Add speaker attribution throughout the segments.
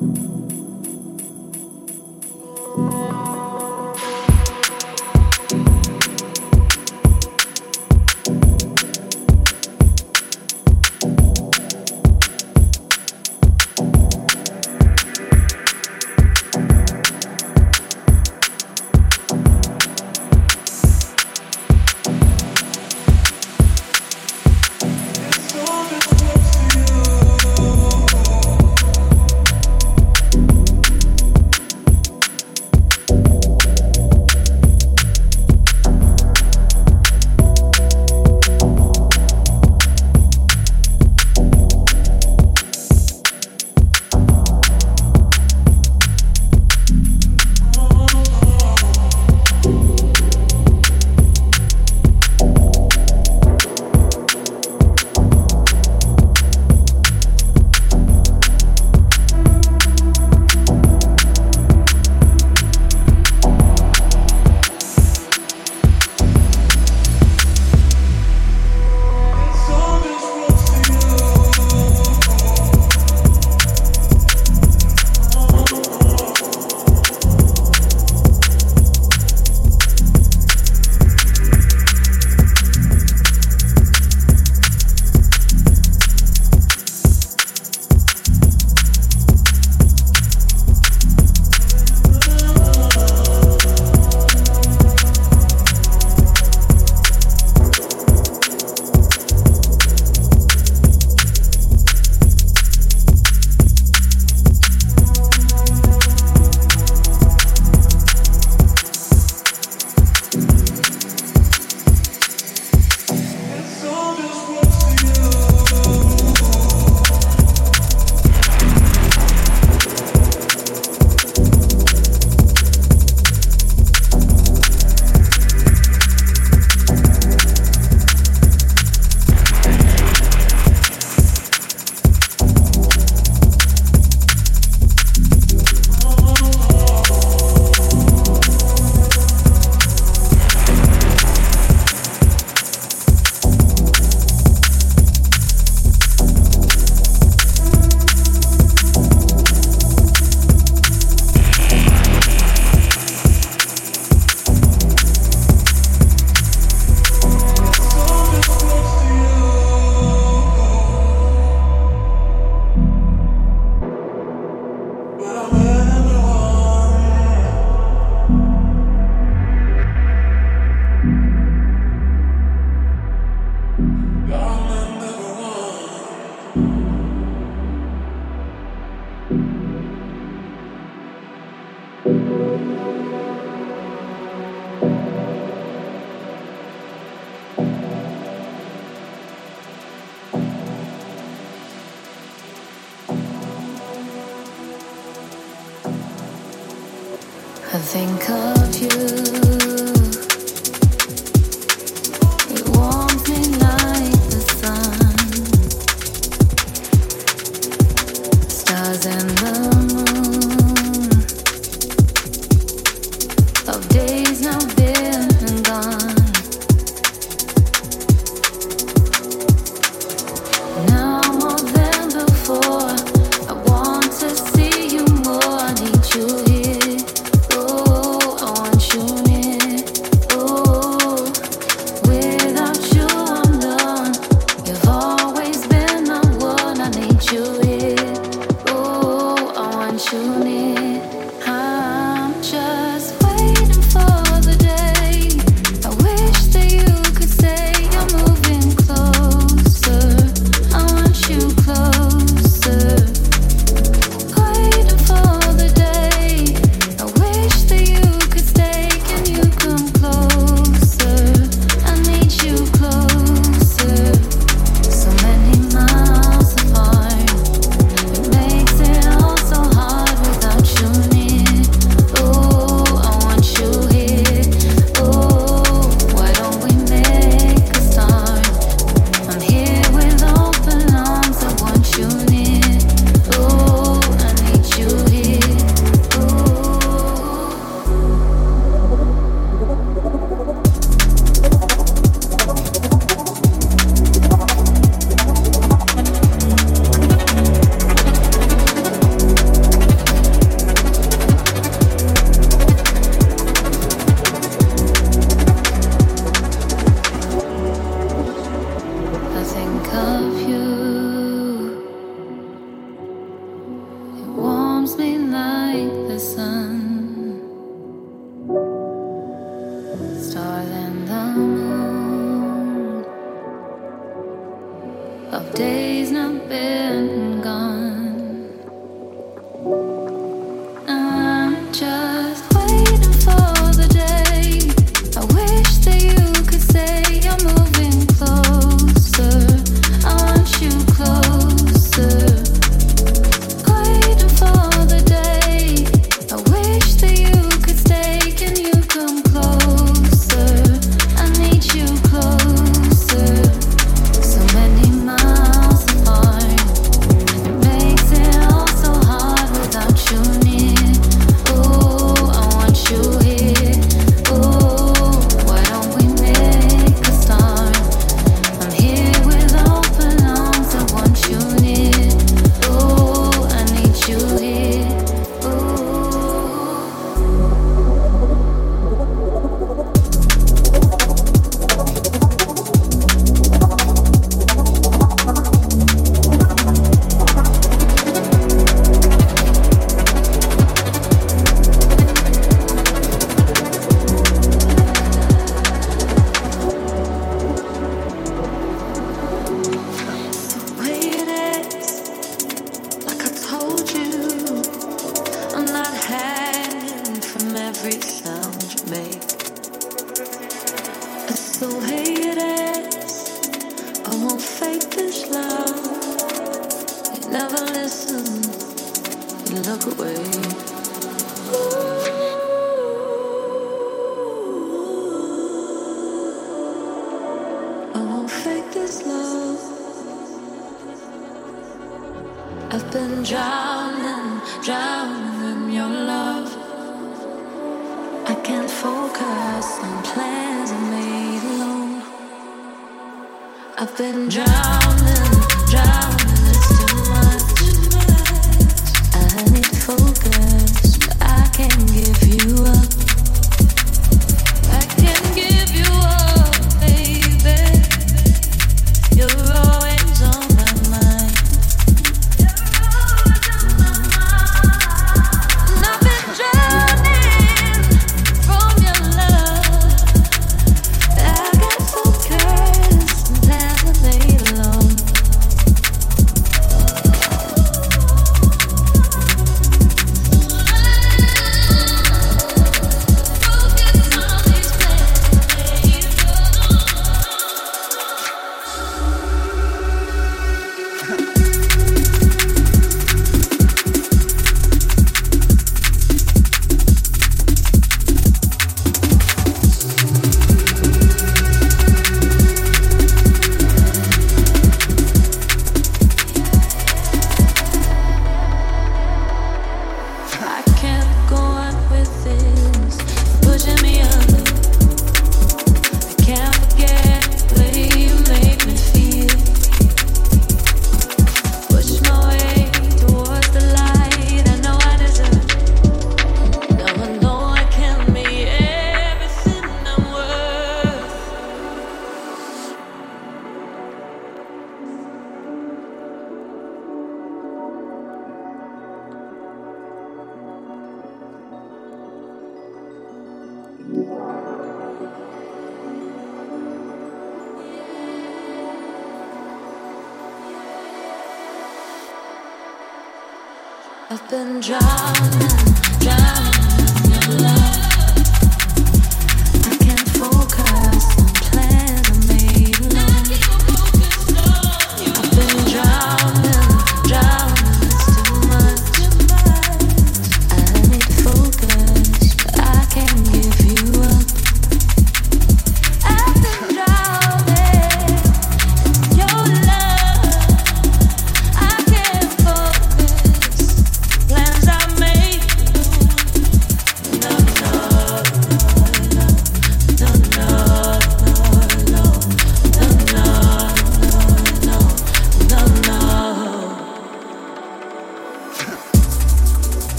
Speaker 1: thank you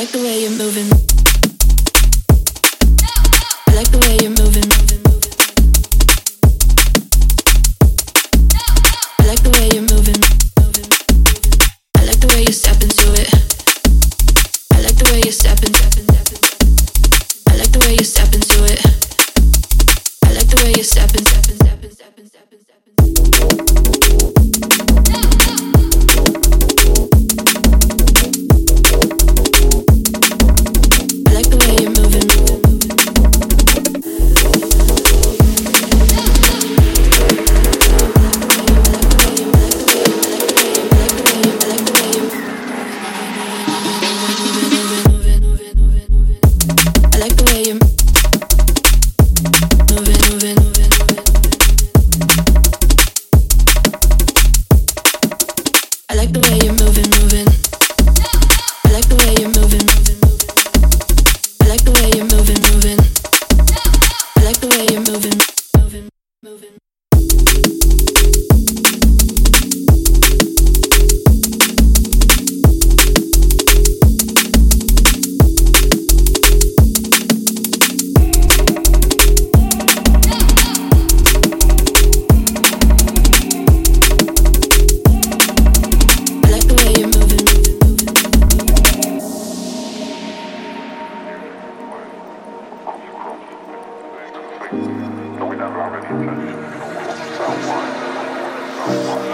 Speaker 2: like the way you're moving. So we never already touched. You know, someone, someone.